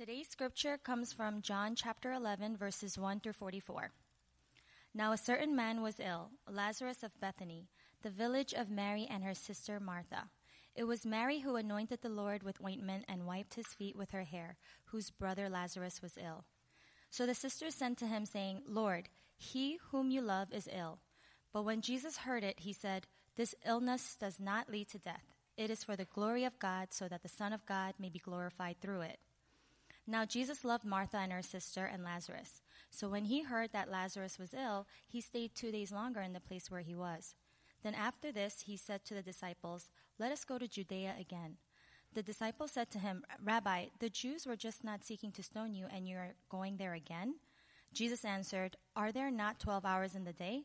Today's scripture comes from John chapter 11, verses 1 through 44. Now a certain man was ill, Lazarus of Bethany, the village of Mary and her sister Martha. It was Mary who anointed the Lord with ointment and wiped his feet with her hair, whose brother Lazarus was ill. So the sisters sent to him, saying, Lord, he whom you love is ill. But when Jesus heard it, he said, This illness does not lead to death. It is for the glory of God, so that the Son of God may be glorified through it. Now Jesus loved Martha and her sister and Lazarus. So when he heard that Lazarus was ill, he stayed two days longer in the place where he was. Then after this, he said to the disciples, Let us go to Judea again. The disciples said to him, Rabbi, the Jews were just not seeking to stone you, and you are going there again? Jesus answered, Are there not twelve hours in the day?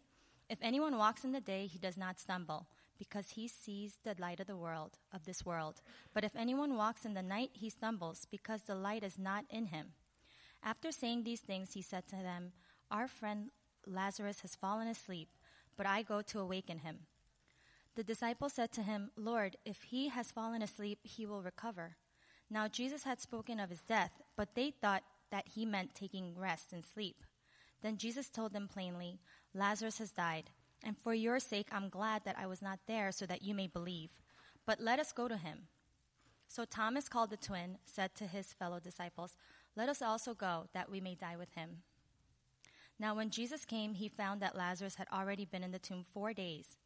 If anyone walks in the day, he does not stumble, because he sees the light of the world, of this world. But if anyone walks in the night, he stumbles, because the light is not in him. After saying these things, he said to them, Our friend Lazarus has fallen asleep, but I go to awaken him. The disciples said to him, Lord, if he has fallen asleep, he will recover. Now Jesus had spoken of his death, but they thought that he meant taking rest and sleep. Then Jesus told them plainly, Lazarus has died, and for your sake I'm glad that I was not there so that you may believe. But let us go to him. So Thomas called the twin, said to his fellow disciples, Let us also go, that we may die with him. Now when Jesus came, he found that Lazarus had already been in the tomb four days.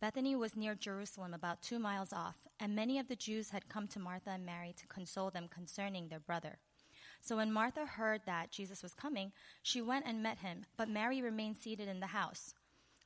Bethany was near Jerusalem, about two miles off, and many of the Jews had come to Martha and Mary to console them concerning their brother. So when Martha heard that Jesus was coming, she went and met him, but Mary remained seated in the house.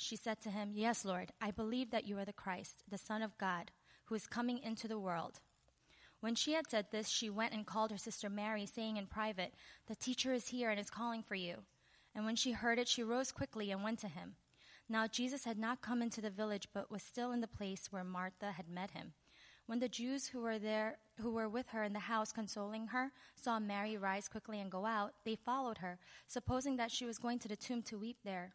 She said to him, Yes, Lord, I believe that you are the Christ, the Son of God, who is coming into the world. When she had said this, she went and called her sister Mary, saying in private, The teacher is here and is calling for you. And when she heard it, she rose quickly and went to him. Now Jesus had not come into the village, but was still in the place where Martha had met him. When the Jews who were there, who were with her in the house consoling her, saw Mary rise quickly and go out, they followed her, supposing that she was going to the tomb to weep there.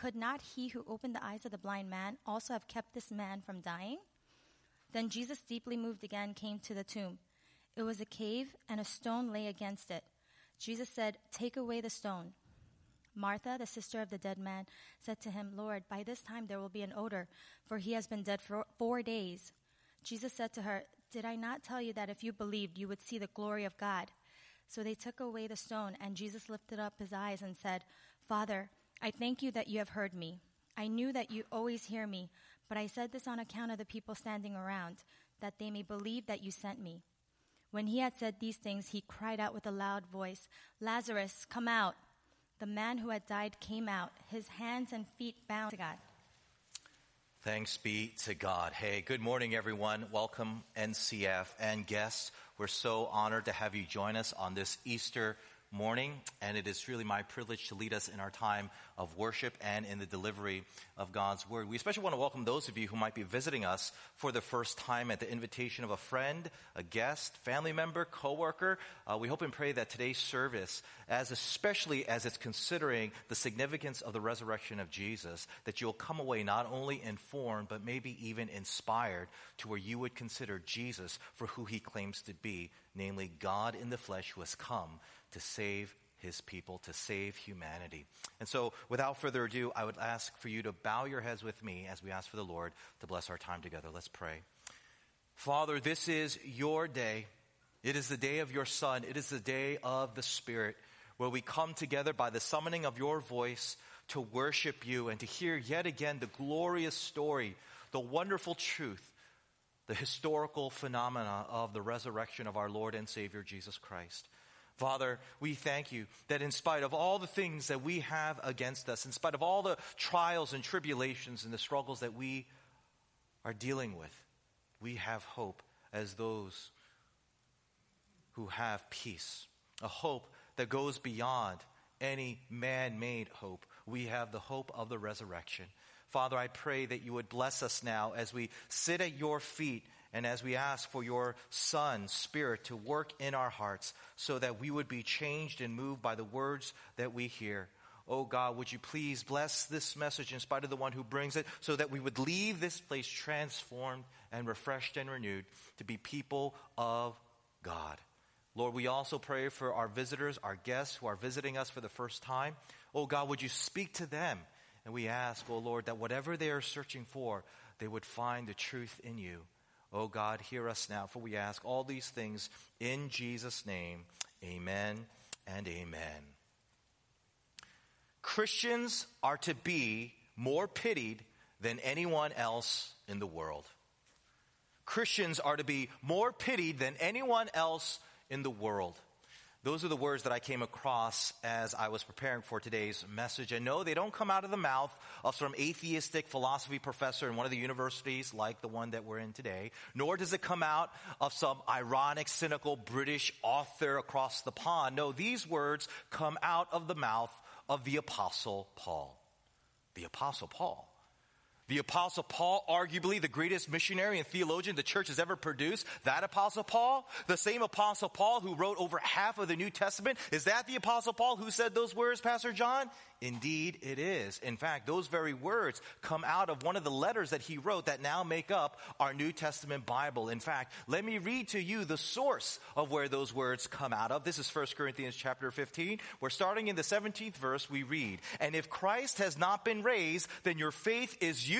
Could not he who opened the eyes of the blind man also have kept this man from dying? Then Jesus, deeply moved again, came to the tomb. It was a cave, and a stone lay against it. Jesus said, Take away the stone. Martha, the sister of the dead man, said to him, Lord, by this time there will be an odor, for he has been dead for four days. Jesus said to her, Did I not tell you that if you believed, you would see the glory of God? So they took away the stone, and Jesus lifted up his eyes and said, Father, I thank you that you have heard me. I knew that you always hear me, but I said this on account of the people standing around, that they may believe that you sent me. When he had said these things, he cried out with a loud voice, Lazarus, come out the man who had died came out, his hands and feet bound to God. Thanks be to God. Hey, good morning, everyone. Welcome, NCF and guests. We're so honored to have you join us on this Easter morning, and it is really my privilege to lead us in our time of worship and in the delivery of God's Word. We especially want to welcome those of you who might be visiting us for the first time at the invitation of a friend, a guest, family member, coworker. Uh, we hope and pray that today's service, as especially as it's considering the significance of the resurrection of Jesus, that you'll come away not only informed, but maybe even inspired to where you would consider Jesus for who he claims to be, namely God in the flesh who has come to save his people, to save humanity. And so, without further ado, I would ask for you to bow your heads with me as we ask for the Lord to bless our time together. Let's pray. Father, this is your day. It is the day of your Son. It is the day of the Spirit. where we come together by the summoning of your voice to worship you and to hear yet again the glorious story, the wonderful truth, the historical phenomena of the resurrection of our Lord and Savior Jesus Christ. Father, we thank you that in spite of all the things that we have against us, in spite of all the trials and tribulations and the struggles that we are dealing with, we have hope as those who have peace, a hope that goes beyond any man made hope. We have the hope of the resurrection. Father, I pray that you would bless us now as we sit at your feet and as we ask for your Son, Spirit, to work in our hearts so that we would be changed and moved by the words that we hear. Oh God, would you please bless this message in spite of the one who brings it so that we would leave this place transformed and refreshed and renewed to be people of God. Lord, we also pray for our visitors, our guests who are visiting us for the first time. Oh God, would you speak to them? And we ask, oh Lord, that whatever they are searching for, they would find the truth in you. Oh God, hear us now, for we ask all these things in Jesus' name. Amen and amen. Christians are to be more pitied than anyone else in the world. Christians are to be more pitied than anyone else in the world. Those are the words that I came across as I was preparing for today's message. And no, they don't come out of the mouth of some atheistic philosophy professor in one of the universities like the one that we're in today, nor does it come out of some ironic, cynical British author across the pond. No, these words come out of the mouth of the Apostle Paul. The Apostle Paul. The apostle Paul, arguably the greatest missionary and theologian the church has ever produced, that apostle Paul, the same apostle Paul who wrote over half of the New Testament, is that the apostle Paul who said those words, Pastor John? Indeed, it is. In fact, those very words come out of one of the letters that he wrote that now make up our New Testament Bible. In fact, let me read to you the source of where those words come out of. This is 1 Corinthians chapter 15. We're starting in the 17th verse. We read, And if Christ has not been raised, then your faith is useless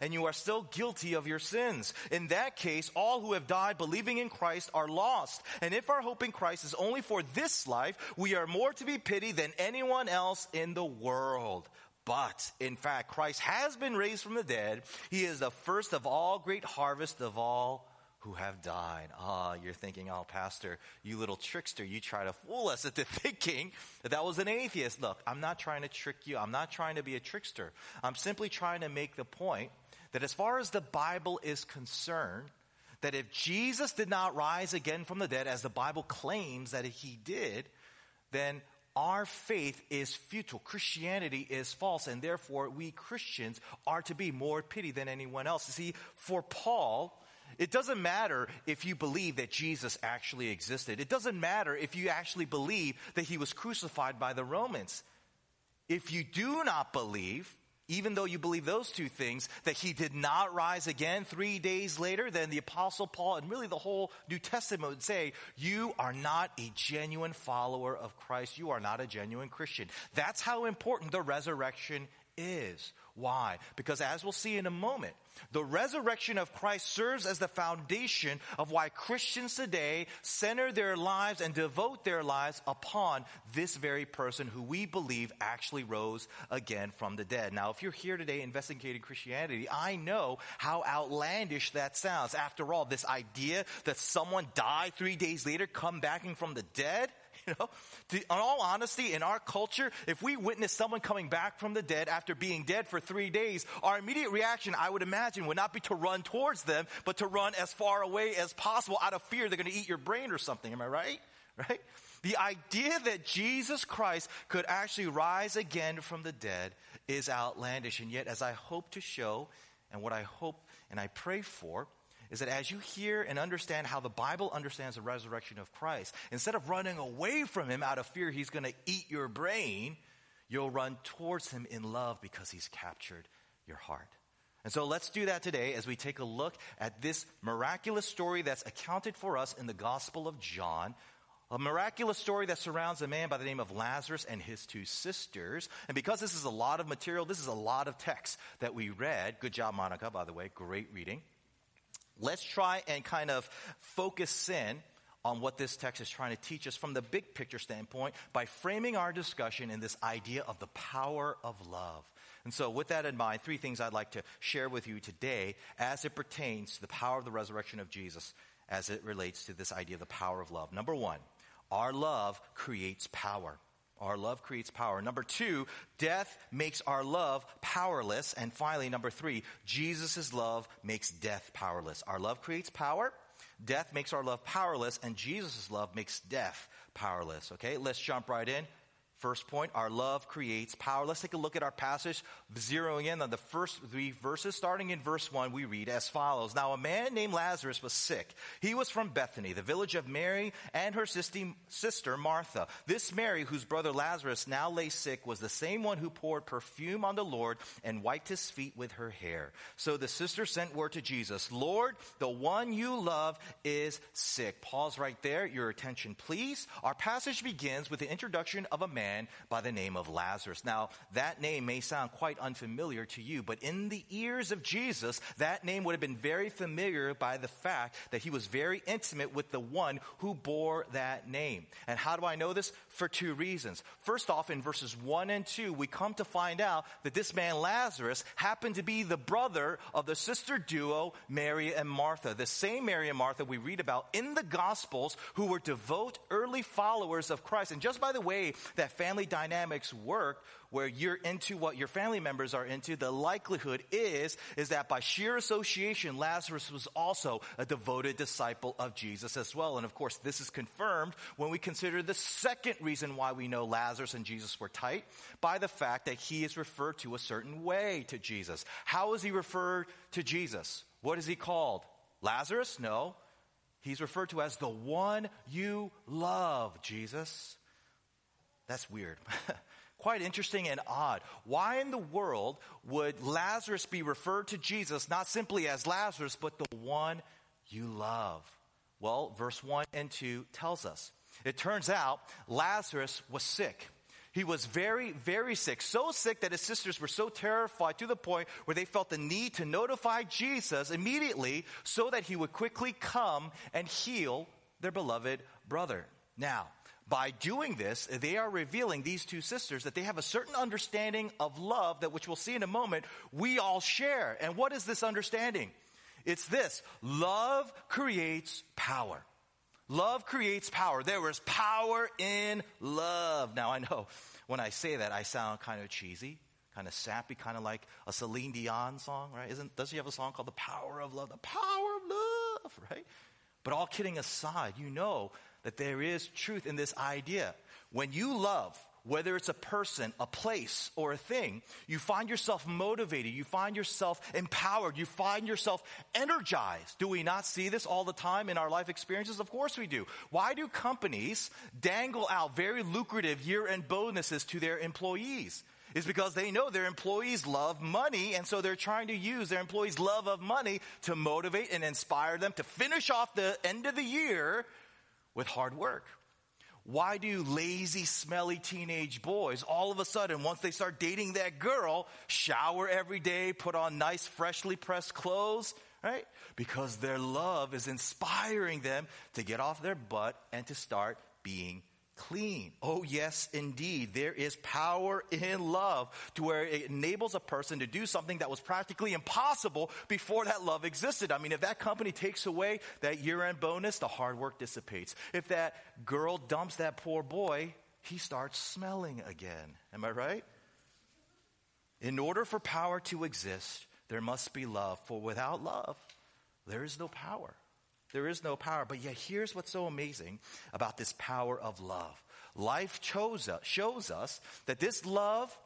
and you are still guilty of your sins. In that case, all who have died believing in Christ are lost. And if our hope in Christ is only for this life, we are more to be pitied than anyone else in the world. But in fact, Christ has been raised from the dead. He is the first of all great harvest of all who have died. Ah, you're thinking, oh, Pastor, you little trickster, you try to fool us into thinking that that was an atheist. Look, I'm not trying to trick you. I'm not trying to be a trickster. I'm simply trying to make the point that as far as the Bible is concerned, that if Jesus did not rise again from the dead, as the Bible claims that he did, then our faith is futile. Christianity is false, and therefore we Christians are to be more pity than anyone else. You see, for Paul, it doesn't matter if you believe that Jesus actually existed. It doesn't matter if you actually believe that he was crucified by the Romans. If you do not believe, even though you believe those two things, that he did not rise again three days later, then the apostle Paul and really the whole New Testament would say, you are not a genuine follower of Christ. You are not a genuine Christian. That's how important the resurrection is. Why? Because as we'll see in a moment, the resurrection of Christ serves as the foundation of why Christians today center their lives and devote their lives upon this very person who we believe actually rose again from the dead. Now, if you're here today investigating Christianity, I know how outlandish that sounds. After all, this idea that someone died three days later, come back from the dead, You know, in all honesty, in our culture, if we witness someone coming back from the dead after being dead for three days, our immediate reaction, I would imagine, would not be to run towards them, but to run as far away as possible out of fear they're going to eat your brain or something. Am I right? Right? The idea that Jesus Christ could actually rise again from the dead is outlandish. And yet, as I hope to show, and what I hope and I pray for, is that as you hear and understand how the Bible understands the resurrection of Christ, instead of running away from him out of fear he's going to eat your brain, you'll run towards him in love because he's captured your heart. And so let's do that today as we take a look at this miraculous story that's accounted for us in the Gospel of John. A miraculous story that surrounds a man by the name of Lazarus and his two sisters. And because this is a lot of material, this is a lot of text that we read. Good job, Monica, by the way. Great reading let's try and kind of focus in on what this text is trying to teach us from the big picture standpoint by framing our discussion in this idea of the power of love. And so, with that in mind, three things I'd like to share with you today as it pertains to the power of the resurrection of Jesus as it relates to this idea of the power of love. Number one, our love creates power. Our love creates power. Number two, death makes our love powerless. And finally, number three, Jesus' love makes death powerless. Our love creates power. Death makes our love powerless, and Jesus' love makes death powerless. Okay, let's jump right in. First point, our love creates power. Let's take a look at our passage, zeroing in on the first three verses. Starting in verse 1, we read as follows Now, a man named Lazarus was sick. He was from Bethany, the village of Mary and her sister Martha. This Mary, whose brother Lazarus now lay sick, was the same one who poured perfume on the Lord and wiped his feet with her hair. So the sister sent word to Jesus Lord, the one you love is sick. Pause right there. Your attention, please. Our passage begins with the introduction of a man man by the name of Lazarus. Now, that name may sound quite unfamiliar to you, but in the ears of Jesus, that name would have been very familiar by the fact that he was very intimate with the one who bore that name. And how do I know this? For two reasons. First off, in verses 1 and 2, we come to find out that this man Lazarus happened to be the brother of the sister duo Mary and Martha. The same Mary and Martha we read about in the Gospels who were devout early followers of Christ. And just by the way that family dynamics work where you're into what your family members are into, the likelihood is, is that by sheer association, Lazarus was also a devoted disciple of Jesus as well. And of course, this is confirmed when we consider the second reason why we know Lazarus and Jesus were tight by the fact that he is referred to a certain way to Jesus. How is he referred to Jesus? What is he called? Lazarus? No. He's referred to as the one you love, Jesus. That's weird. Quite interesting and odd. Why in the world would Lazarus be referred to Jesus not simply as Lazarus, but the one you love? Well, verse 1 and 2 tells us. It turns out Lazarus was sick. He was very, very sick. So sick that his sisters were so terrified to the point where they felt the need to notify Jesus immediately so that he would quickly come and heal their beloved brother. Now, by doing this, they are revealing these two sisters that they have a certain understanding of love that, which we'll see in a moment, we all share. And what is this understanding? It's this love creates power. Love creates power. There is power in love. Now, I know when I say that, I sound kind of cheesy, kind of sappy, kind of like a Celine Dion song, right? Isn't, does she have a song called The Power of Love? The Power of Love, right? But all kidding aside, you know that there is truth in this idea. When you love, whether it's a person, a place, or a thing, you find yourself motivated, you find yourself empowered, you find yourself energized. Do we not see this all the time in our life experiences? Of course we do. Why do companies dangle out very lucrative year end bonuses to their employees? Is because they know their employees love money, and so they're trying to use their employees' love of money to motivate and inspire them to finish off the end of the year with hard work. Why do lazy, smelly teenage boys all of a sudden, once they start dating that girl, shower every day, put on nice, freshly pressed clothes, right? Because their love is inspiring them to get off their butt and to start being clean. Oh, yes, indeed. There is power in love to where it enables a person to do something that was practically impossible before that love existed. I mean, if that company takes away that year end bonus, the hard work dissipates. If that girl dumps that poor boy, he starts smelling again. Am I right? In order for power to exist, there must be love, for without love, there is no power. There is no power. But yet, here's what's so amazing about this power of love. Life shows us, shows us that this love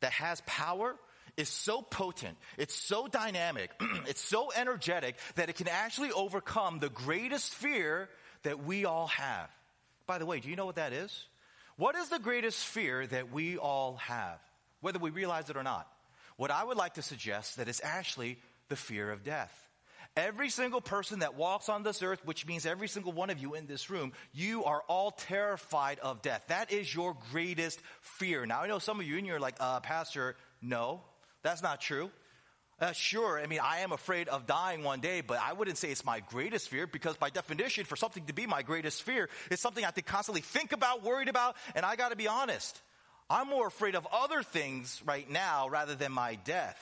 that has power is so potent, it's so dynamic, it's so energetic that it can actually overcome the greatest fear that we all have. By the way, do you know what that is? What is the greatest fear that we all have, whether we realize it or not? What I would like to suggest that it's actually the fear of death. Every single person that walks on this earth, which means every single one of you in this room, you are all terrified of death. That is your greatest fear. Now, I know some of you and you're like, uh, Pastor, no, that's not true. Uh, sure, I mean, I am afraid of dying one day, but I wouldn't say it's my greatest fear because, by definition, for something to be my greatest fear, it's something I have to constantly think about, worried about, and I got to be honest. I'm more afraid of other things right now rather than my death.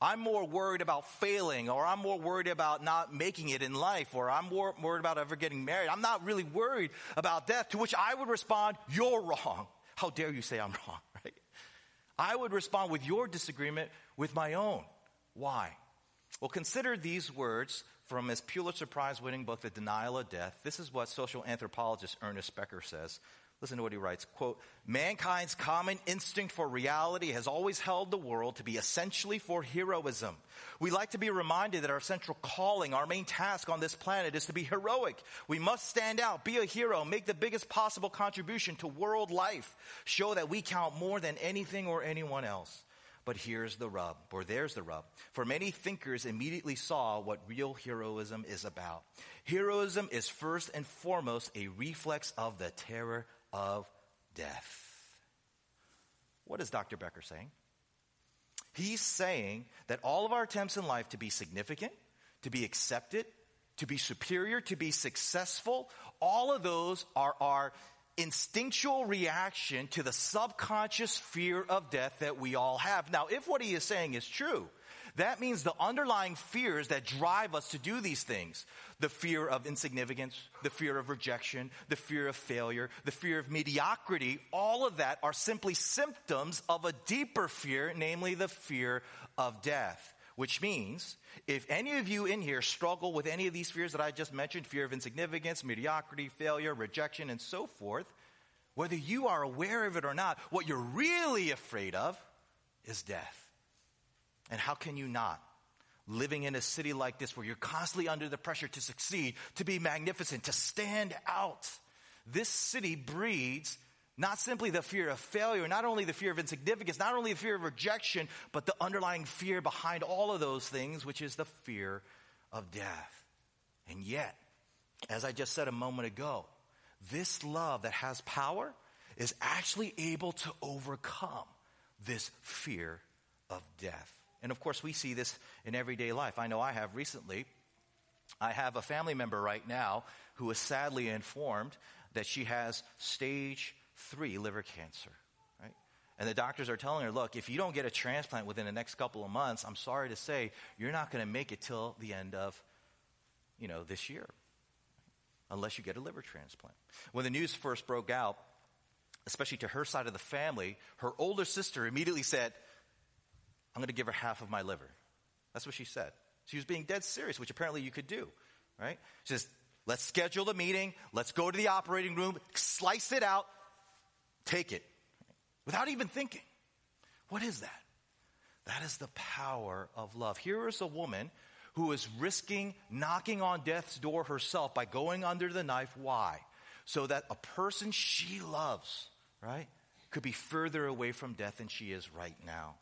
I'm more worried about failing, or I'm more worried about not making it in life, or I'm more worried about ever getting married. I'm not really worried about death, to which I would respond, You're wrong. How dare you say I'm wrong, right? I would respond with your disagreement with my own. Why? Well, consider these words from his Pulitzer Prize winning book, The Denial of Death. This is what social anthropologist Ernest Becker says. Listen to what he writes. Quote, mankind's common instinct for reality has always held the world to be essentially for heroism. We like to be reminded that our central calling, our main task on this planet is to be heroic. We must stand out, be a hero, make the biggest possible contribution to world life, show that we count more than anything or anyone else. But here's the rub, or there's the rub. For many thinkers immediately saw what real heroism is about. Heroism is first and foremost a reflex of the terror of death. What is Dr. Becker saying? He's saying that all of our attempts in life to be significant, to be accepted, to be superior, to be successful, all of those are our instinctual reaction to the subconscious fear of death that we all have. Now, if what he is saying is true, that means the underlying fears that drive us to do these things the fear of insignificance, the fear of rejection, the fear of failure, the fear of mediocrity all of that are simply symptoms of a deeper fear, namely the fear of death. Which means, if any of you in here struggle with any of these fears that I just mentioned fear of insignificance, mediocrity, failure, rejection, and so forth whether you are aware of it or not, what you're really afraid of is death. And how can you not? Living in a city like this where you're constantly under the pressure to succeed, to be magnificent, to stand out. This city breeds not simply the fear of failure, not only the fear of insignificance, not only the fear of rejection, but the underlying fear behind all of those things, which is the fear of death. And yet, as I just said a moment ago, this love that has power is actually able to overcome this fear of death. And of course, we see this in everyday life. I know I have recently. I have a family member right now who is sadly informed that she has stage three liver cancer. Right? And the doctors are telling her, look, if you don't get a transplant within the next couple of months, I'm sorry to say, you're not going to make it till the end of, you know, this year, unless you get a liver transplant. When the news first broke out, especially to her side of the family, her older sister immediately said, I'm going to give her half of my liver. That's what she said. She was being dead serious, which apparently you could do, right? She says, let's schedule a meeting, let's go to the operating room, slice it out, take it without even thinking. What is that? That is the power of love. Here is a woman who is risking knocking on death's door herself by going under the knife. Why? So that a person she loves, right, could be further away from death than she is right now.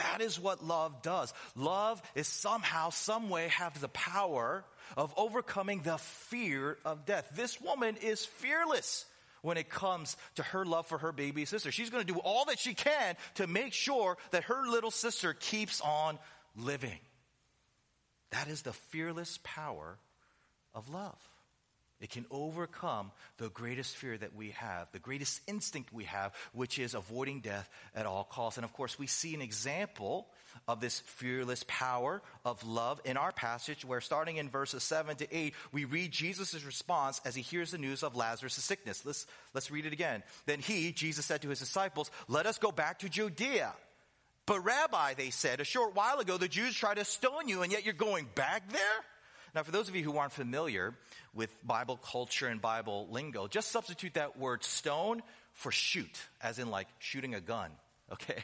That is what love does. Love is somehow, some way, have the power of overcoming the fear of death. This woman is fearless when it comes to her love for her baby sister. She's going to do all that she can to make sure that her little sister keeps on living. That is the fearless power of love. It can overcome the greatest fear that we have, the greatest instinct we have, which is avoiding death at all costs. And of course, we see an example of this fearless power of love in our passage, where starting in verses 7 to 8, we read Jesus' response as he hears the news of Lazarus' sickness. Let's, let's read it again. Then he, Jesus, said to his disciples, Let us go back to Judea. But, Rabbi, they said, a short while ago, the Jews tried to stone you, and yet you're going back there? Now, for those of you who aren't familiar with Bible culture and Bible lingo, just substitute that word stone for shoot, as in like shooting a gun, okay?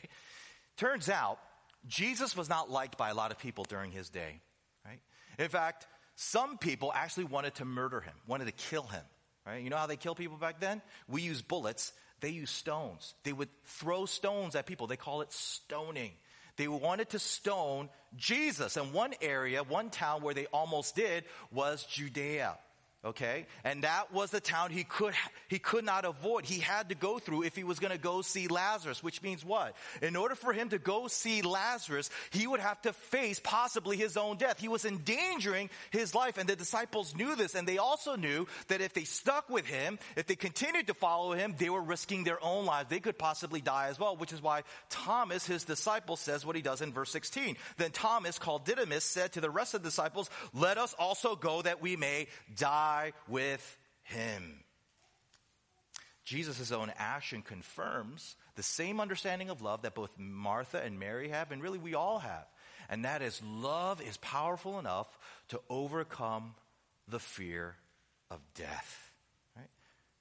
Turns out, Jesus was not liked by a lot of people during his day, right? In fact, some people actually wanted to murder him, wanted to kill him, right? You know how they kill people back then? We use bullets, they use stones. They would throw stones at people. They call it stoning. They wanted to stone Jesus. And one area, one town where they almost did was Judea. Okay? And that was the town he could, he could not avoid. He had to go through if he was going to go see Lazarus, which means what? In order for him to go see Lazarus, he would have to face possibly his own death. He was endangering his life, and the disciples knew this, and they also knew that if they stuck with him, if they continued to follow him, they were risking their own lives. They could possibly die as well, which is why Thomas, his disciple, says what he does in verse 16. Then Thomas, called Didymus, said to the rest of the disciples, Let us also go that we may die die with him. Jesus' own action confirms the same understanding of love that both Martha and Mary have, and really we all have. And that is love is powerful enough to overcome the fear of death. Right?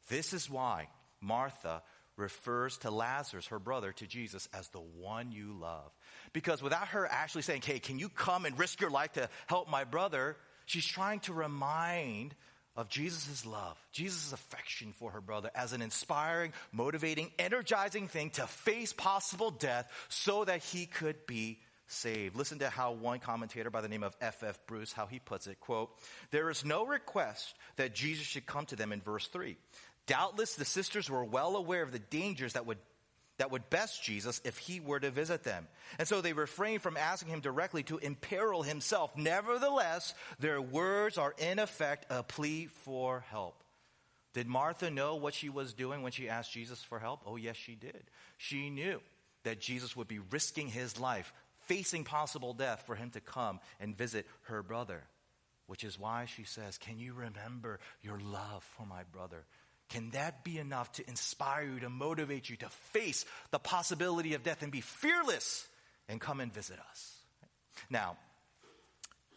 This is why Martha refers to Lazarus, her brother, to Jesus as the one you love. Because without her actually saying, hey, can you come and risk your life to help my brother? She's trying to remind of Jesus' love, Jesus' affection for her brother as an inspiring, motivating, energizing thing to face possible death so that he could be saved. Listen to how one commentator by the name of F. F. Bruce, how he puts it, quote, there is no request that Jesus should come to them in verse 3. Doubtless the sisters were well aware of the dangers that would that would best Jesus if he were to visit them. And so they refrain from asking him directly to imperil himself. Nevertheless, their words are in effect a plea for help. Did Martha know what she was doing when she asked Jesus for help? Oh, yes, she did. She knew that Jesus would be risking his life, facing possible death for him to come and visit her brother. Which is why she says, Can you remember your love for my brother? Can that be enough to inspire you, to motivate you to face the possibility of death and be fearless and come and visit us? Now,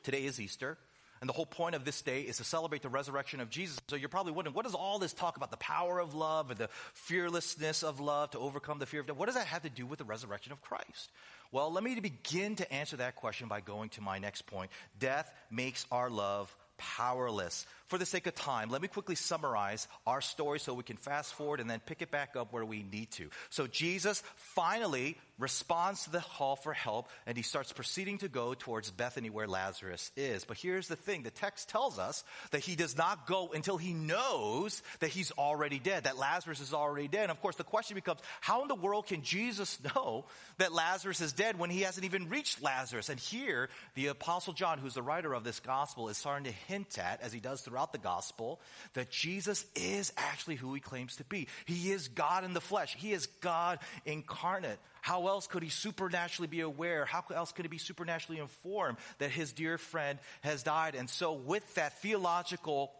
today is Easter. And the whole point of this day is to celebrate the resurrection of Jesus. So you're probably wondering, what does all this talk about the power of love and the fearlessness of love to overcome the fear of death? What does that have to do with the resurrection of Christ? Well, let me begin to answer that question by going to my next point. Death makes our love powerless. For the sake of time, let me quickly summarize our story so we can fast forward and then pick it back up where we need to. So Jesus finally responds to the call for help and he starts proceeding to go towards Bethany where Lazarus is. But here's the thing. The text tells us that he does not go until he knows that he's already dead, that Lazarus is already dead. And of course, the question becomes, how in the world can Jesus know that Lazarus is dead when he hasn't even reached Lazarus? And here, the apostle John, who's the writer of this gospel, is starting to hint at, as he does throughout the gospel, that Jesus is actually who he claims to be. He is God in the flesh. He is God incarnate. How else could he supernaturally be aware? How else could he be supernaturally informed that his dear friend has died? And so, with that theological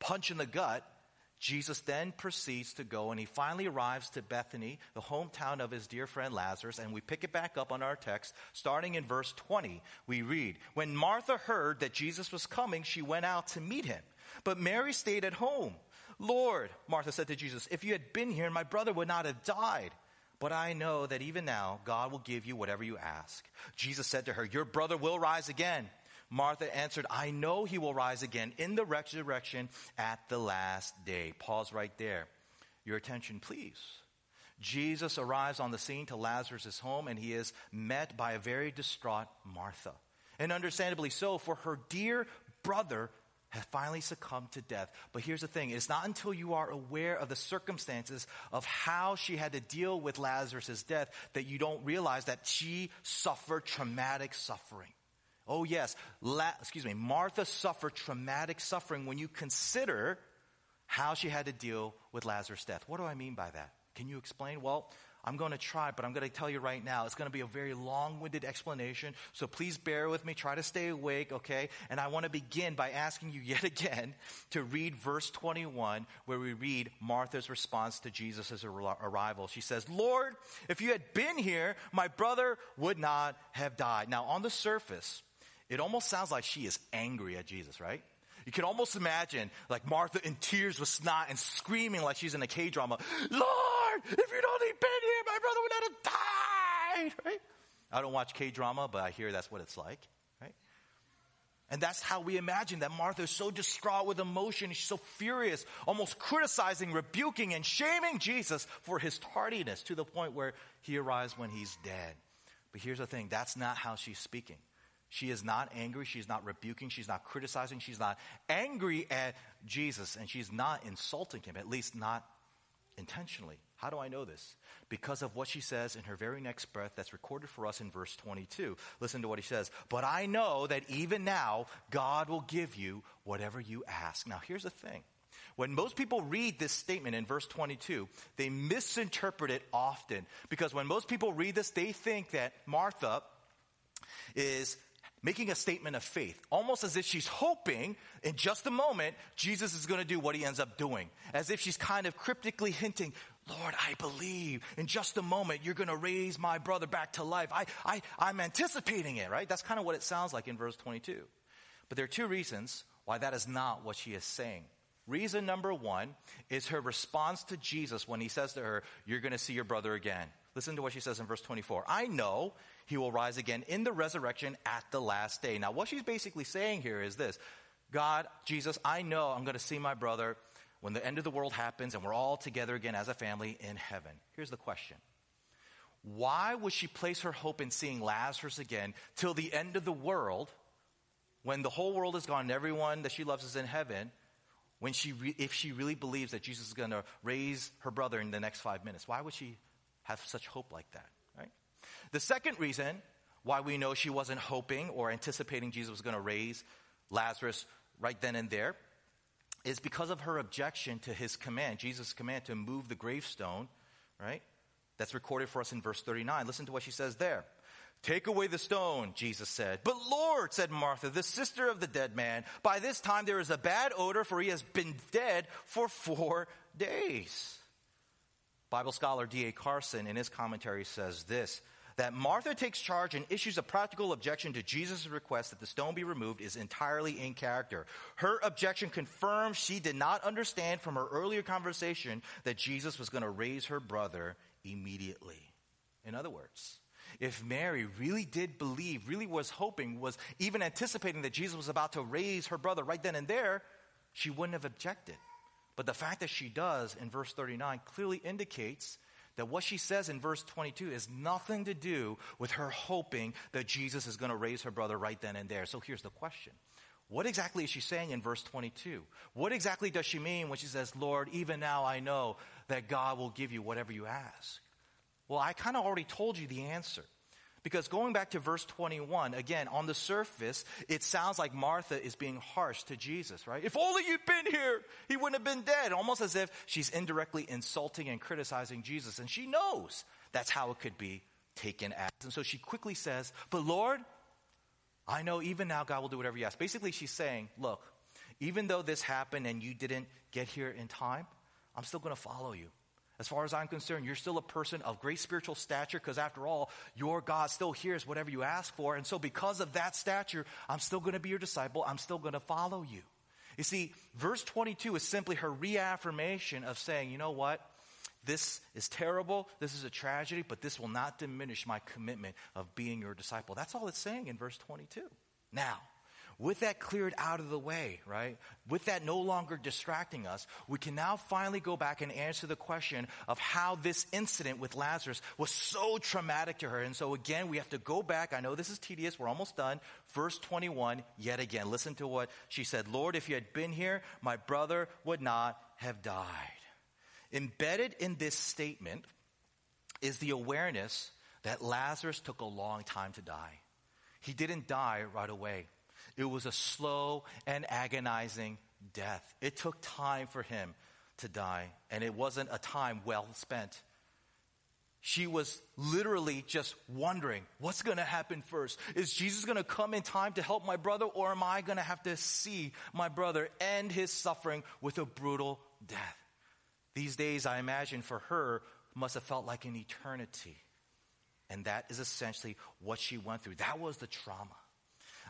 punch in the gut, Jesus then proceeds to go and he finally arrives to Bethany, the hometown of his dear friend Lazarus. And we pick it back up on our text, starting in verse 20. We read, When Martha heard that Jesus was coming, she went out to meet him. But Mary stayed at home. Lord, Martha said to Jesus, if you had been here, my brother would not have died. But I know that even now, God will give you whatever you ask. Jesus said to her, Your brother will rise again. Martha answered, I know he will rise again in the resurrection at the last day. Pause right there. Your attention, please. Jesus arrives on the scene to Lazarus' home and he is met by a very distraught Martha. And understandably so, for her dear brother has finally succumbed to death. But here's the thing it's not until you are aware of the circumstances of how she had to deal with Lazarus' death that you don't realize that she suffered traumatic suffering. Oh, yes, La- excuse me, Martha suffered traumatic suffering when you consider how she had to deal with Lazarus' death. What do I mean by that? Can you explain? Well, I'm going to try, but I'm going to tell you right now, it's going to be a very long winded explanation. So please bear with me. Try to stay awake, okay? And I want to begin by asking you yet again to read verse 21, where we read Martha's response to Jesus' arrival. She says, Lord, if you had been here, my brother would not have died. Now, on the surface, it almost sounds like she is angry at Jesus, right? You can almost imagine like Martha in tears with snot and screaming like she's in a K drama, Lord, if you'd only been here, my brother would not have died, right? I don't watch K drama, but I hear that's what it's like, right? And that's how we imagine that Martha is so distraught with emotion. She's so furious, almost criticizing, rebuking, and shaming Jesus for his tardiness to the point where he arrives when he's dead. But here's the thing that's not how she's speaking. She is not angry. She's not rebuking. She's not criticizing. She's not angry at Jesus. And she's not insulting him, at least not intentionally. How do I know this? Because of what she says in her very next breath that's recorded for us in verse 22. Listen to what he says. But I know that even now, God will give you whatever you ask. Now, here's the thing. When most people read this statement in verse 22, they misinterpret it often. Because when most people read this, they think that Martha is making a statement of faith, almost as if she's hoping in just a moment Jesus is going to do what he ends up doing. As if she's kind of cryptically hinting, Lord, I believe in just a moment you're going to raise my brother back to life. I, I, I'm anticipating it, right? That's kind of what it sounds like in verse 22. But there are two reasons why that is not what she is saying. Reason number one is her response to Jesus when he says to her, You're going to see your brother again. Listen to what she says in verse 24. I know he will rise again in the resurrection at the last day. Now, what she's basically saying here is this God, Jesus, I know I'm going to see my brother when the end of the world happens and we're all together again as a family in heaven. Here's the question Why would she place her hope in seeing Lazarus again till the end of the world when the whole world is gone and everyone that she loves is in heaven? When she re- if she really believes that Jesus is going to raise her brother in the next five minutes, why would she have such hope like that? The second reason why we know she wasn't hoping or anticipating Jesus was going to raise Lazarus right then and there is because of her objection to his command, Jesus' command to move the gravestone, right? That's recorded for us in verse 39. Listen to what she says there. Take away the stone, Jesus said. But Lord, said Martha, the sister of the dead man, by this time there is a bad odor, for he has been dead for four days. Bible scholar D.A. Carson, in his commentary, says this that Martha takes charge and issues a practical objection to Jesus' request that the stone be removed is entirely in character. Her objection confirms she did not understand from her earlier conversation that Jesus was going to raise her brother immediately. In other words, if Mary really did believe, really was hoping, was even anticipating that Jesus was about to raise her brother right then and there, she wouldn't have objected. But the fact that she does in verse 39 clearly indicates that what she says in verse 22 is nothing to do with her hoping that Jesus is going to raise her brother right then and there. So here's the question. What exactly is she saying in verse 22? What exactly does she mean when she says, Lord, even now I know that God will give you whatever you ask? Well, I kind of already told you the answer. Because going back to verse 21, again, on the surface, it sounds like Martha is being harsh to Jesus, right? If only you'd been here, he wouldn't have been dead. Almost as if she's indirectly insulting and criticizing Jesus. And she knows that's how it could be taken as. And so she quickly says, But Lord, I know even now God will do whatever you ask. Basically, she's saying, Look, even though this happened and you didn't get here in time, I'm still going to follow you. As far as I'm concerned, you're still a person of great spiritual stature because, after all, your God still hears whatever you ask for. And so, because of that stature, I'm still going to be your disciple. I'm still going to follow you. You see, verse 22 is simply her reaffirmation of saying, you know what? This is terrible. This is a tragedy, but this will not diminish my commitment of being your disciple. That's all it's saying in verse 22. Now, with that cleared out of the way, right? With that no longer distracting us, we can now finally go back and answer the question of how this incident with Lazarus was so traumatic to her. And so again, we have to go back. I know this is tedious. We're almost done. Verse 21, yet again. Listen to what she said. Lord, if you had been here, my brother would not have died. Embedded in this statement is the awareness that Lazarus took a long time to die. He didn't die right away. It was a slow and agonizing death. It took time for him to die, and it wasn't a time well spent. She was literally just wondering, what's going to happen first? Is Jesus going to come in time to help my brother, or am I going to have to see my brother end his suffering with a brutal death? These days, I imagine for her, must have felt like an eternity. And that is essentially what she went through. That was the trauma.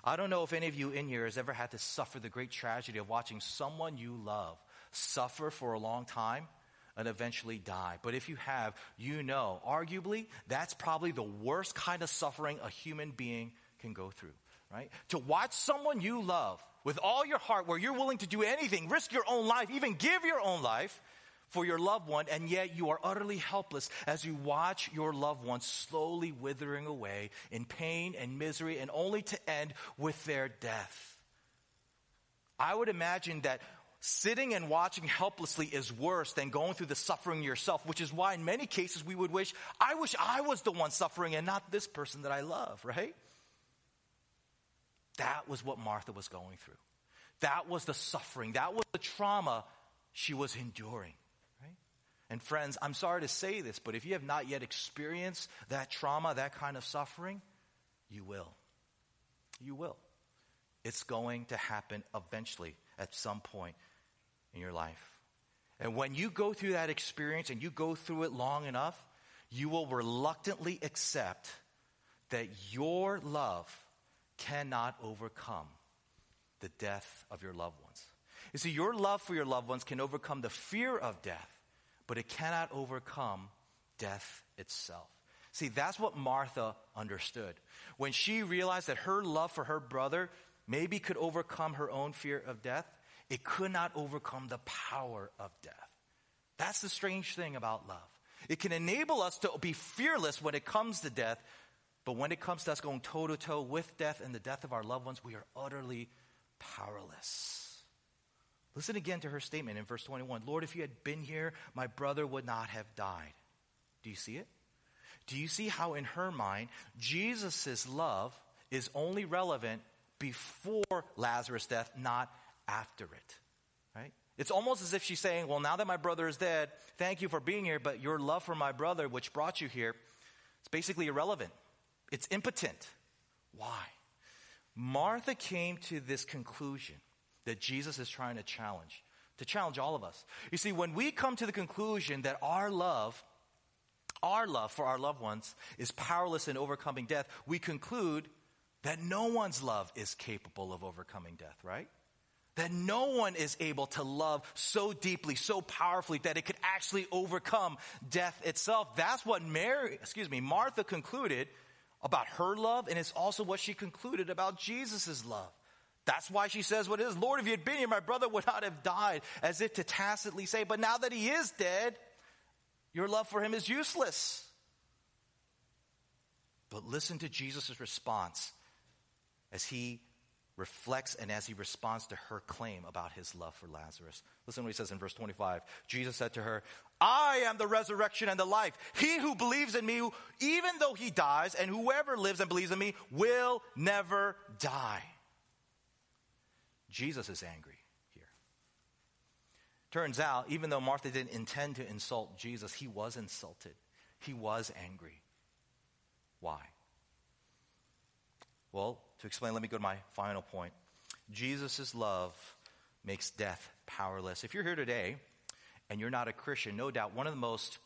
I don't know if any of you in here has ever had to suffer the great tragedy of watching someone you love suffer for a long time and eventually die. But if you have, you know, arguably, that's probably the worst kind of suffering a human being can go through, right? To watch someone you love with all your heart, where you're willing to do anything, risk your own life, even give your own life, for your loved one, and yet you are utterly helpless as you watch your loved one slowly withering away in pain and misery and only to end with their death. I would imagine that sitting and watching helplessly is worse than going through the suffering yourself, which is why in many cases we would wish, I wish I was the one suffering and not this person that I love, right? That was what Martha was going through. That was the suffering. That was the trauma she was enduring. And friends, I'm sorry to say this, but if you have not yet experienced that trauma, that kind of suffering, you will. You will. It's going to happen eventually at some point in your life. And when you go through that experience and you go through it long enough, you will reluctantly accept that your love cannot overcome the death of your loved ones. You see, your love for your loved ones can overcome the fear of death, but it cannot overcome death itself. See, that's what Martha understood. When she realized that her love for her brother maybe could overcome her own fear of death, it could not overcome the power of death. That's the strange thing about love. It can enable us to be fearless when it comes to death, but when it comes to us going toe to toe with death and the death of our loved ones, we are utterly powerless. Listen again to her statement in verse 21 Lord, if you had been here, my brother would not have died. Do you see it? Do you see how, in her mind, Jesus' love is only relevant before Lazarus' death, not after it? Right? It's almost as if she's saying, Well, now that my brother is dead, thank you for being here, but your love for my brother, which brought you here, it's basically irrelevant. It's impotent. Why? Martha came to this conclusion that Jesus is trying to challenge, to challenge all of us. You see, when we come to the conclusion that our love, our love for our loved ones is powerless in overcoming death, we conclude that no one's love is capable of overcoming death, right? That no one is able to love so deeply, so powerfully that it could actually overcome death itself. That's what Mary, excuse me, Martha concluded about her love, and it's also what she concluded about Jesus' love. That's why she says what it is. Lord, if you had been here, my brother would not have died, as if to tacitly say, but now that he is dead, your love for him is useless. But listen to Jesus' response as he reflects and as he responds to her claim about his love for Lazarus. Listen what he says in verse 25. Jesus said to her, I am the resurrection and the life. He who believes in me, even though he dies, and whoever lives and believes in me will never die. Jesus is angry here. Turns out, even though Martha didn't intend to insult Jesus, he was insulted. He was angry. Why? Well, to explain, let me go to my final point. Jesus' love makes death powerless. If you're here today and you're not a Christian, no doubt one of the most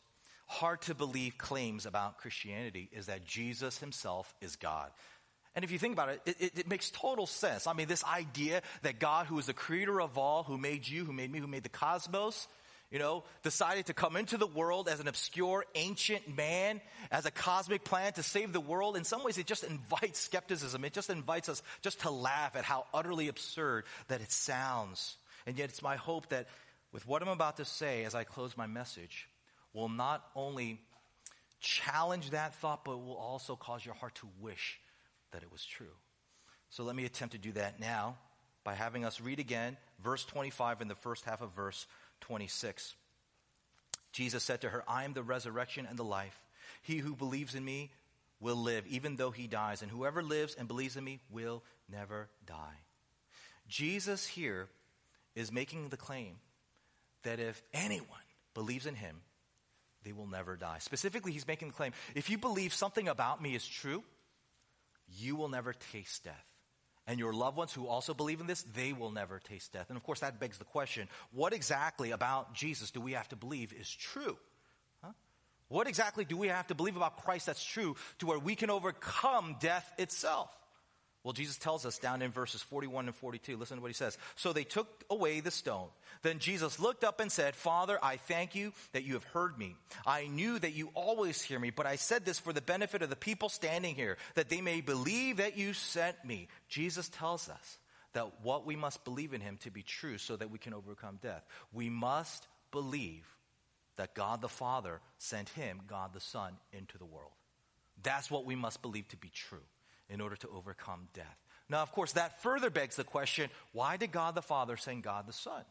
hard to believe claims about Christianity is that Jesus himself is God. And if you think about it, it, it, it, makes total sense. I mean, this idea that God, who is the creator of all, who made you, who made me, who made the cosmos, you know, decided to come into the world as an obscure ancient man, as a cosmic plan to save the world. In some ways, it just invites skepticism. It just invites us just to laugh at how utterly absurd that it sounds. And yet, it's my hope that with what I'm about to say as I close my message, will not only challenge that thought, but will also cause your heart to wish that it was true. So let me attempt to do that now by having us read again verse 25 in the first half of verse 26. Jesus said to her, I am the resurrection and the life. He who believes in me will live, even though he dies, and whoever lives and believes in me will never die. Jesus here is making the claim that if anyone believes in him, they will never die. Specifically, he's making the claim if you believe something about me is true, you will never taste death and your loved ones who also believe in this, they will never taste death. And of course, that begs the question what exactly about Jesus do we have to believe is true? Huh? What exactly do we have to believe about Christ that's true to where we can overcome death itself? Well, Jesus tells us down in verses 41 and 42. Listen to what he says. So they took away the stone. Then Jesus looked up and said, Father, I thank you that you have heard me. I knew that you always hear me, but I said this for the benefit of the people standing here, that they may believe that you sent me. Jesus tells us that what we must believe in him to be true so that we can overcome death. We must believe that God the Father sent him, God the Son, into the world. That's what we must believe to be true in order to overcome death. Now, of course, that further begs the question why did God the Father send God the Son?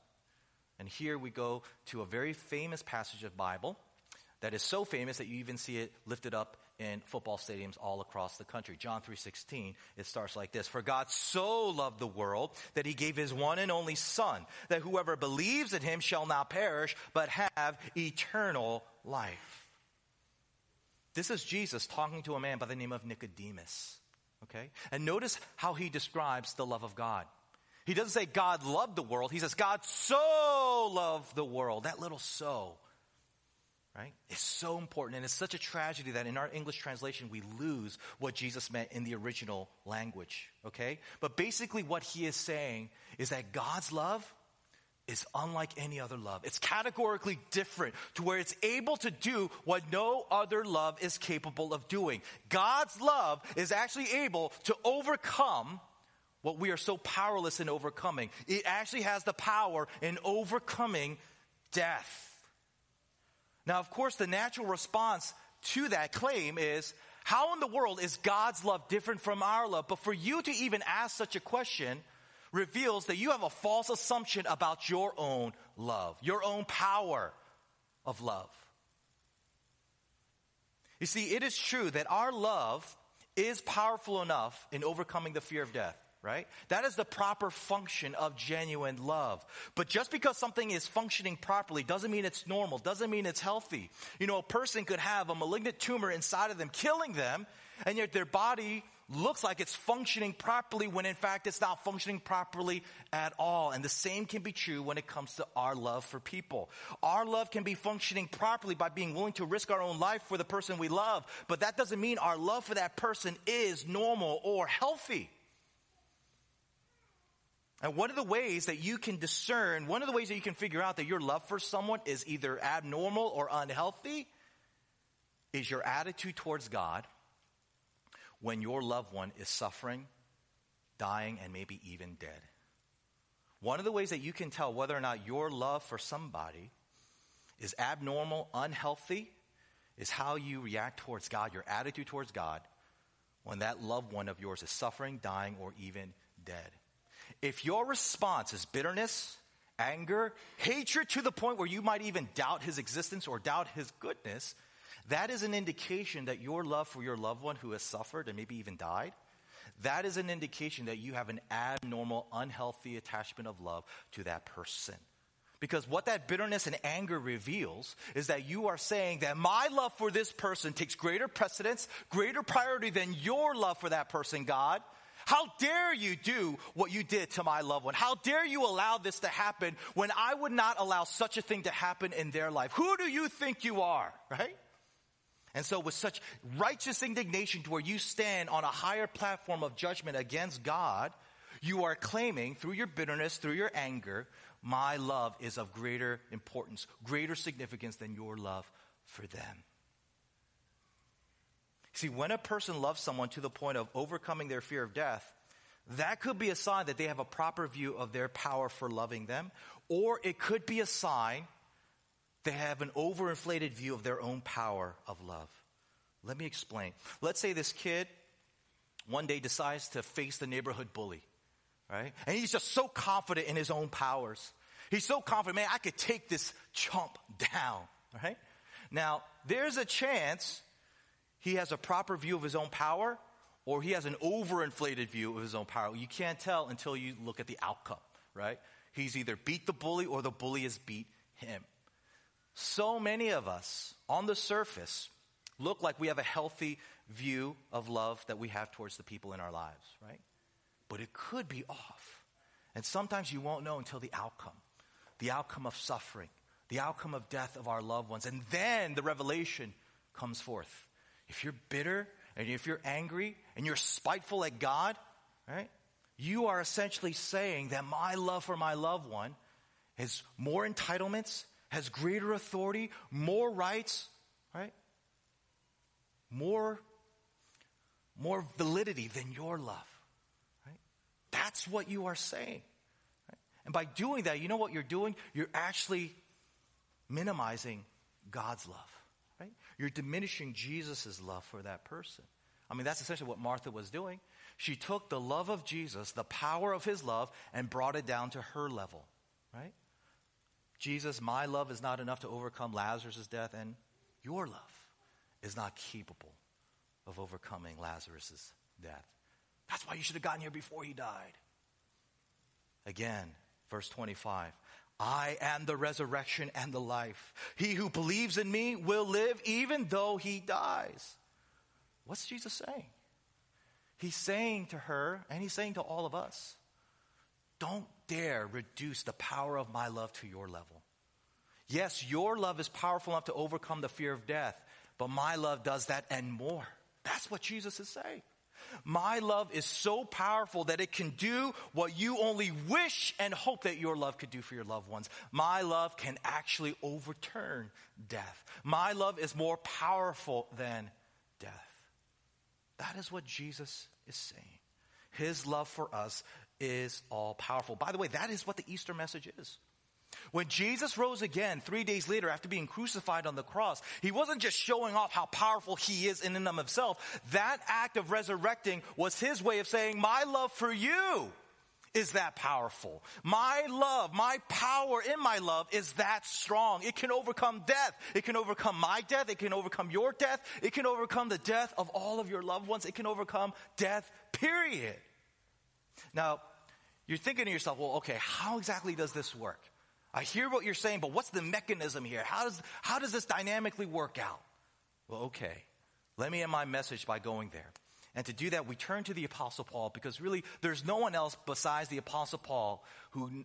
And here we go to a very famous passage of Bible that is so famous that you even see it lifted up in football stadiums all across the country. John 3:16 it starts like this For God so loved the world that he gave his one and only son that whoever believes in him shall not perish but have eternal life. This is Jesus talking to a man by the name of Nicodemus. Okay? And notice how he describes the love of God. He doesn't say God loved the world. He says God so loved the world. That little so, right? It's so important. And it's such a tragedy that in our English translation, we lose what Jesus meant in the original language. Okay? But basically, what he is saying is that God's love is unlike any other love. It's categorically different to where it's able to do what no other love is capable of doing. God's love is actually able to overcome what we are so powerless in overcoming. It actually has the power in overcoming death. Now, of course, the natural response to that claim is how in the world is God's love different from our love? But for you to even ask such a question reveals that you have a false assumption about your own love, your own power of love. You see, it is true that our love is powerful enough in overcoming the fear of death right? That is the proper function of genuine love. But just because something is functioning properly doesn't mean it's normal, doesn't mean it's healthy. You know, a person could have a malignant tumor inside of them, killing them, and yet their body looks like it's functioning properly when in fact it's not functioning properly at all. And the same can be true when it comes to our love for people. Our love can be functioning properly by being willing to risk our own life for the person we love, but that doesn't mean our love for that person is normal or healthy. And one of the ways that you can discern, one of the ways that you can figure out that your love for someone is either abnormal or unhealthy is your attitude towards God when your loved one is suffering, dying, and maybe even dead. One of the ways that you can tell whether or not your love for somebody is abnormal, unhealthy, is how you react towards God, your attitude towards God, when that loved one of yours is suffering, dying, or even dead. If your response is bitterness, anger, hatred to the point where you might even doubt his existence or doubt his goodness, that is an indication that your love for your loved one who has suffered and maybe even died, that is an indication that you have an abnormal, unhealthy attachment of love to that person. Because what that bitterness and anger reveals is that you are saying that my love for this person takes greater precedence, greater priority than your love for that person, God. How dare you do what you did to my loved one? How dare you allow this to happen when I would not allow such a thing to happen in their life? Who do you think you are, right? And so, with such righteous indignation to where you stand on a higher platform of judgment against God, you are claiming through your bitterness, through your anger, my love is of greater importance, greater significance than your love for them. See, when a person loves someone to the point of overcoming their fear of death, that could be a sign that they have a proper view of their power for loving them, or it could be a sign they have an overinflated view of their own power of love. Let me explain. Let's say this kid one day decides to face the neighborhood bully, right? And he's just so confident in his own powers. He's so confident, man, I could take this chump down, right? Now, there's a chance he has a proper view of his own power or he has an overinflated view of his own power. You can't tell until you look at the outcome, right? He's either beat the bully or the bully has beat him. So many of us on the surface look like we have a healthy view of love that we have towards the people in our lives, right? But it could be off. And sometimes you won't know until the outcome the outcome of suffering, the outcome of death of our loved ones. And then the revelation comes forth. If you're bitter and if you're angry and you're spiteful at God, right? You are essentially saying that my love for my loved one has more entitlements, has greater authority, more rights, right? More, more validity than your love, right? That's what you are saying. Right? And by doing that, you know what you're doing? You're actually minimizing God's love, right? You're diminishing Jesus' love for that person. I mean, that's essentially what Martha was doing. She took the love of Jesus, the power of his love, and brought it down to her level, right? Jesus, my love is not enough to overcome Lazarus' death, and your love is not capable of overcoming Lazarus' death. That's why you should have gotten here before he died. Again, verse 25. I am the resurrection and the life. He who believes in me will live even though he dies. What's Jesus saying? He's saying to her, and he's saying to all of us, don't dare reduce the power of my love to your level. Yes, your love is powerful enough to overcome the fear of death, but my love does that and more. That's what Jesus is saying. My love is so powerful that it can do what you only wish and hope that your love could do for your loved ones. My love can actually overturn death. My love is more powerful than death. That is what Jesus is saying. His love for us is all powerful. By the way, that is what the Easter message is. When Jesus rose again three days later after being crucified on the cross, he wasn't just showing off how powerful he is in and of himself. That act of resurrecting was his way of saying, my love for you is that powerful. My love, my power in my love is that strong. It can overcome death. It can overcome my death. It can overcome your death. It can overcome the death of all of your loved ones. It can overcome death, period. Now, you're thinking to yourself, well, okay, how exactly does this work? I hear what you're saying, but what's the mechanism here? How does, how does this dynamically work out? Well, okay. Let me end my message by going there. And to do that, we turn to the Apostle Paul because really there's no one else besides the Apostle Paul who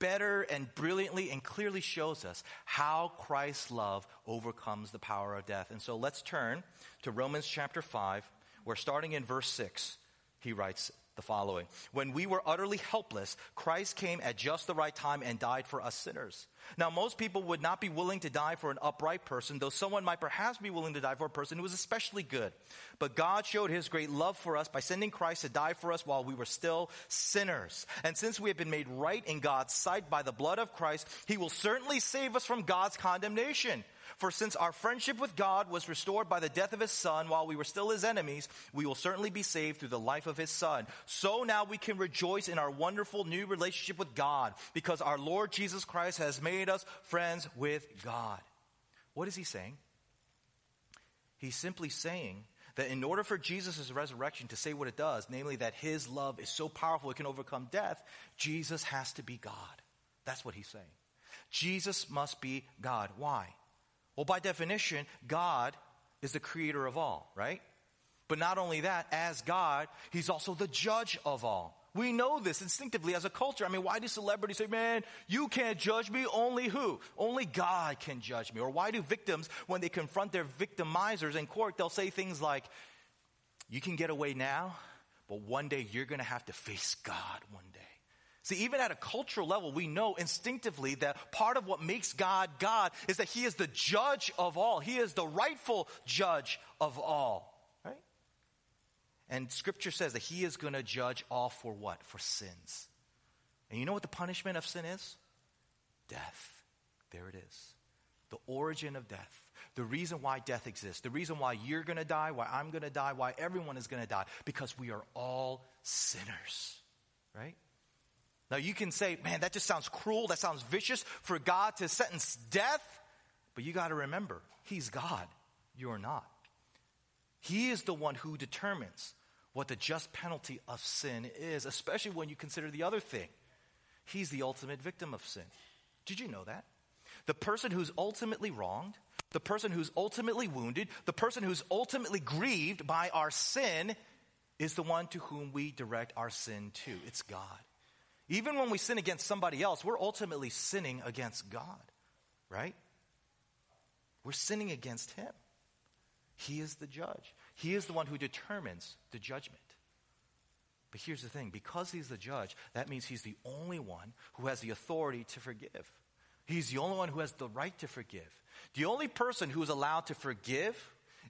better and brilliantly and clearly shows us how Christ's love overcomes the power of death. And so let's turn to Romans chapter 5, where starting in verse 6, he writes, the following When we were utterly helpless, Christ came at just the right time and died for us sinners. Now, most people would not be willing to die for an upright person, though someone might perhaps be willing to die for a person who was especially good. But God showed his great love for us by sending Christ to die for us while we were still sinners. And since we have been made right in God's sight by the blood of Christ, he will certainly save us from God's condemnation. For since our friendship with God was restored by the death of his son while we were still his enemies, we will certainly be saved through the life of his son. So now we can rejoice in our wonderful new relationship with God because our Lord Jesus Christ has made us friends with God. What is he saying? He's simply saying that in order for Jesus' resurrection to say what it does, namely that his love is so powerful it can overcome death, Jesus has to be God. That's what he's saying. Jesus must be God. Why? Well, by definition, God is the creator of all, right? But not only that, as God, He's also the judge of all. We know this instinctively as a culture. I mean, why do celebrities say, man, you can't judge me? Only who? Only God can judge me. Or why do victims, when they confront their victimizers in court, they'll say things like, you can get away now, but one day you're going to have to face God one. See, even at a cultural level, we know instinctively that part of what makes God God is that He is the judge of all. He is the rightful judge of all, right? And Scripture says that He is going to judge all for what? For sins. And you know what the punishment of sin is? Death. There it is. The origin of death. The reason why death exists. The reason why you're going to die, why I'm going to die, why everyone is going to die. Because we are all sinners, right? Now you can say, man, that just sounds cruel. That sounds vicious for God to sentence death. But you got to remember, He's God. You're not. He is the one who determines what the just penalty of sin is, especially when you consider the other thing. He's the ultimate victim of sin. Did you know that? The person who's ultimately wronged, the person who's ultimately wounded, the person who's ultimately grieved by our sin is the one to whom we direct our sin to. It's God. Even when we sin against somebody else, we're ultimately sinning against God, right? We're sinning against Him. He is the judge, He is the one who determines the judgment. But here's the thing because He's the judge, that means He's the only one who has the authority to forgive. He's the only one who has the right to forgive. The only person who is allowed to forgive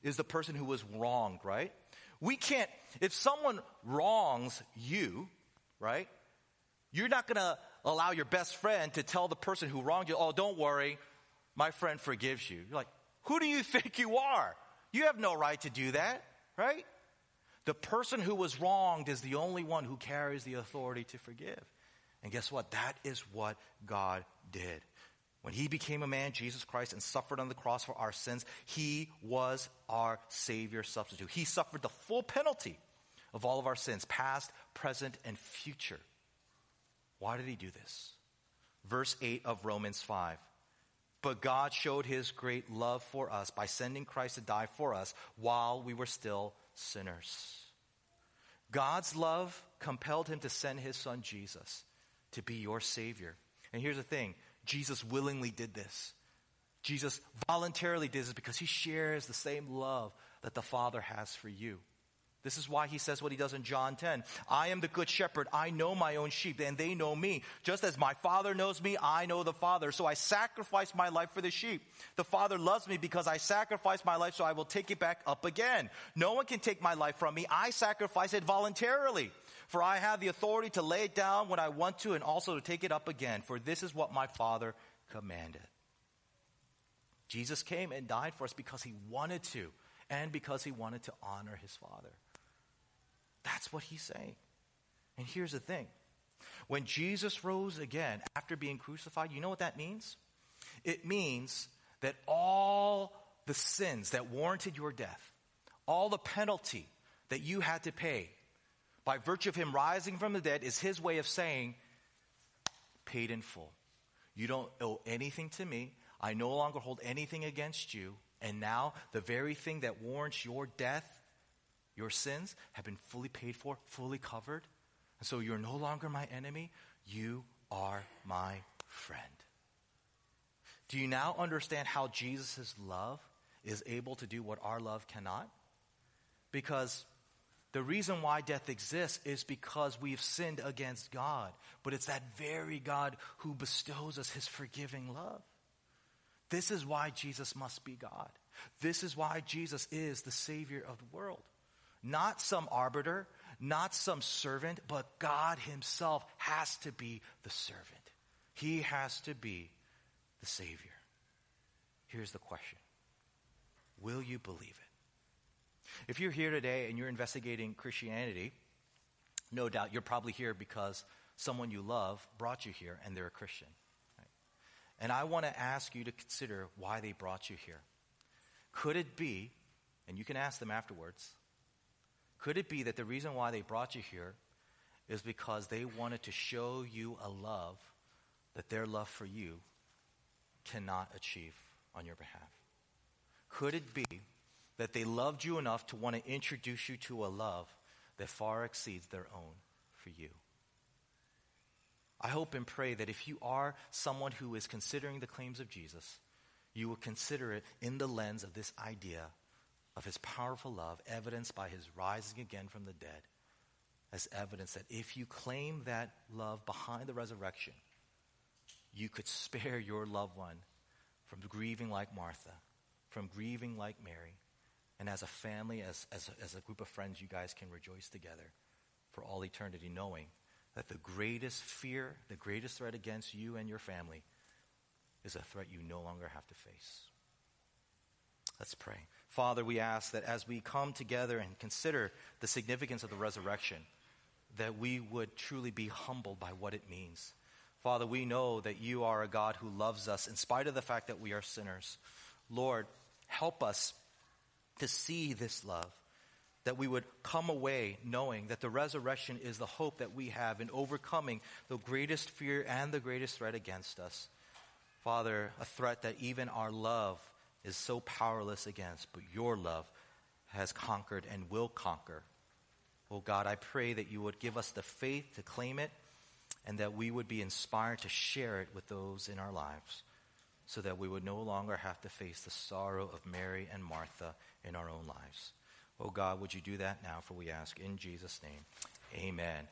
is the person who was wronged, right? We can't, if someone wrongs you, right? You're not going to allow your best friend to tell the person who wronged you, oh, don't worry, my friend forgives you. You're like, who do you think you are? You have no right to do that, right? The person who was wronged is the only one who carries the authority to forgive. And guess what? That is what God did. When he became a man, Jesus Christ, and suffered on the cross for our sins, he was our Savior substitute. He suffered the full penalty of all of our sins, past, present, and future. Why did he do this? Verse 8 of Romans 5. But God showed his great love for us by sending Christ to die for us while we were still sinners. God's love compelled him to send his son Jesus to be your Savior. And here's the thing Jesus willingly did this. Jesus voluntarily did this because he shares the same love that the Father has for you. This is why he says what he does in John 10. I am the good shepherd. I know my own sheep and they know me. Just as my father knows me, I know the father. So I sacrifice my life for the sheep. The father loves me because I sacrifice my life so I will take it back up again. No one can take my life from me. I sacrifice it voluntarily. For I have the authority to lay it down when I want to and also to take it up again. For this is what my father commanded. Jesus came and died for us because he wanted to and because he wanted to honor his father. That's what he's saying. And here's the thing when Jesus rose again after being crucified, you know what that means? It means that all the sins that warranted your death, all the penalty that you had to pay by virtue of him rising from the dead, is his way of saying, paid in full. You don't owe anything to me. I no longer hold anything against you. And now, the very thing that warrants your death your sins have been fully paid for, fully covered. And so you're no longer my enemy. You are my friend. Do you now understand how Jesus' love is able to do what our love cannot? Because the reason why death exists is because we've sinned against God. But it's that very God who bestows us his forgiving love. This is why Jesus must be God. This is why Jesus is the Savior of the world. Not some arbiter, not some servant, but God Himself has to be the servant. He has to be the Savior. Here's the question Will you believe it? If you're here today and you're investigating Christianity, no doubt you're probably here because someone you love brought you here and they're a Christian. Right? And I want to ask you to consider why they brought you here. Could it be, and you can ask them afterwards, could it be that the reason why they brought you here is because they wanted to show you a love that their love for you cannot achieve on your behalf? Could it be that they loved you enough to want to introduce you to a love that far exceeds their own for you? I hope and pray that if you are someone who is considering the claims of Jesus, you will consider it in the lens of this idea of his powerful love, evidenced by his rising again from the dead, as evidence that if you claim that love behind the resurrection, you could spare your loved one from grieving like Martha, from grieving like Mary, and as a family, as, as, a, as a group of friends, you guys can rejoice together for all eternity, knowing that the greatest fear, the greatest threat against you and your family is a threat you no longer have to face. Let's pray. Father, we ask that as we come together and consider the significance of the resurrection, that we would truly be humbled by what it means. Father, we know that you are a God who loves us in spite of the fact that we are sinners. Lord, help us to see this love, that we would come away knowing that the resurrection is the hope that we have in overcoming the greatest fear and the greatest threat against us. Father, a threat that even our love is so powerless against, but your love has conquered and will conquer. Oh God, I pray that you would give us the faith to claim it and that we would be inspired to share it with those in our lives so that we would no longer have to face the sorrow of Mary and Martha in our own lives. Oh God, would you do that now? For we ask in Jesus' name. Amen.